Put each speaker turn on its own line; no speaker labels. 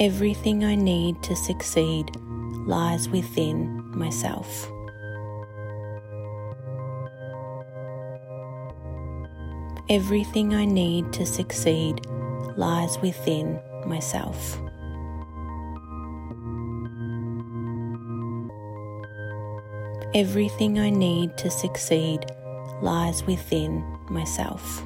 Everything I need to succeed lies within myself. Everything I need to succeed lies within myself. Everything I need to succeed lies within myself.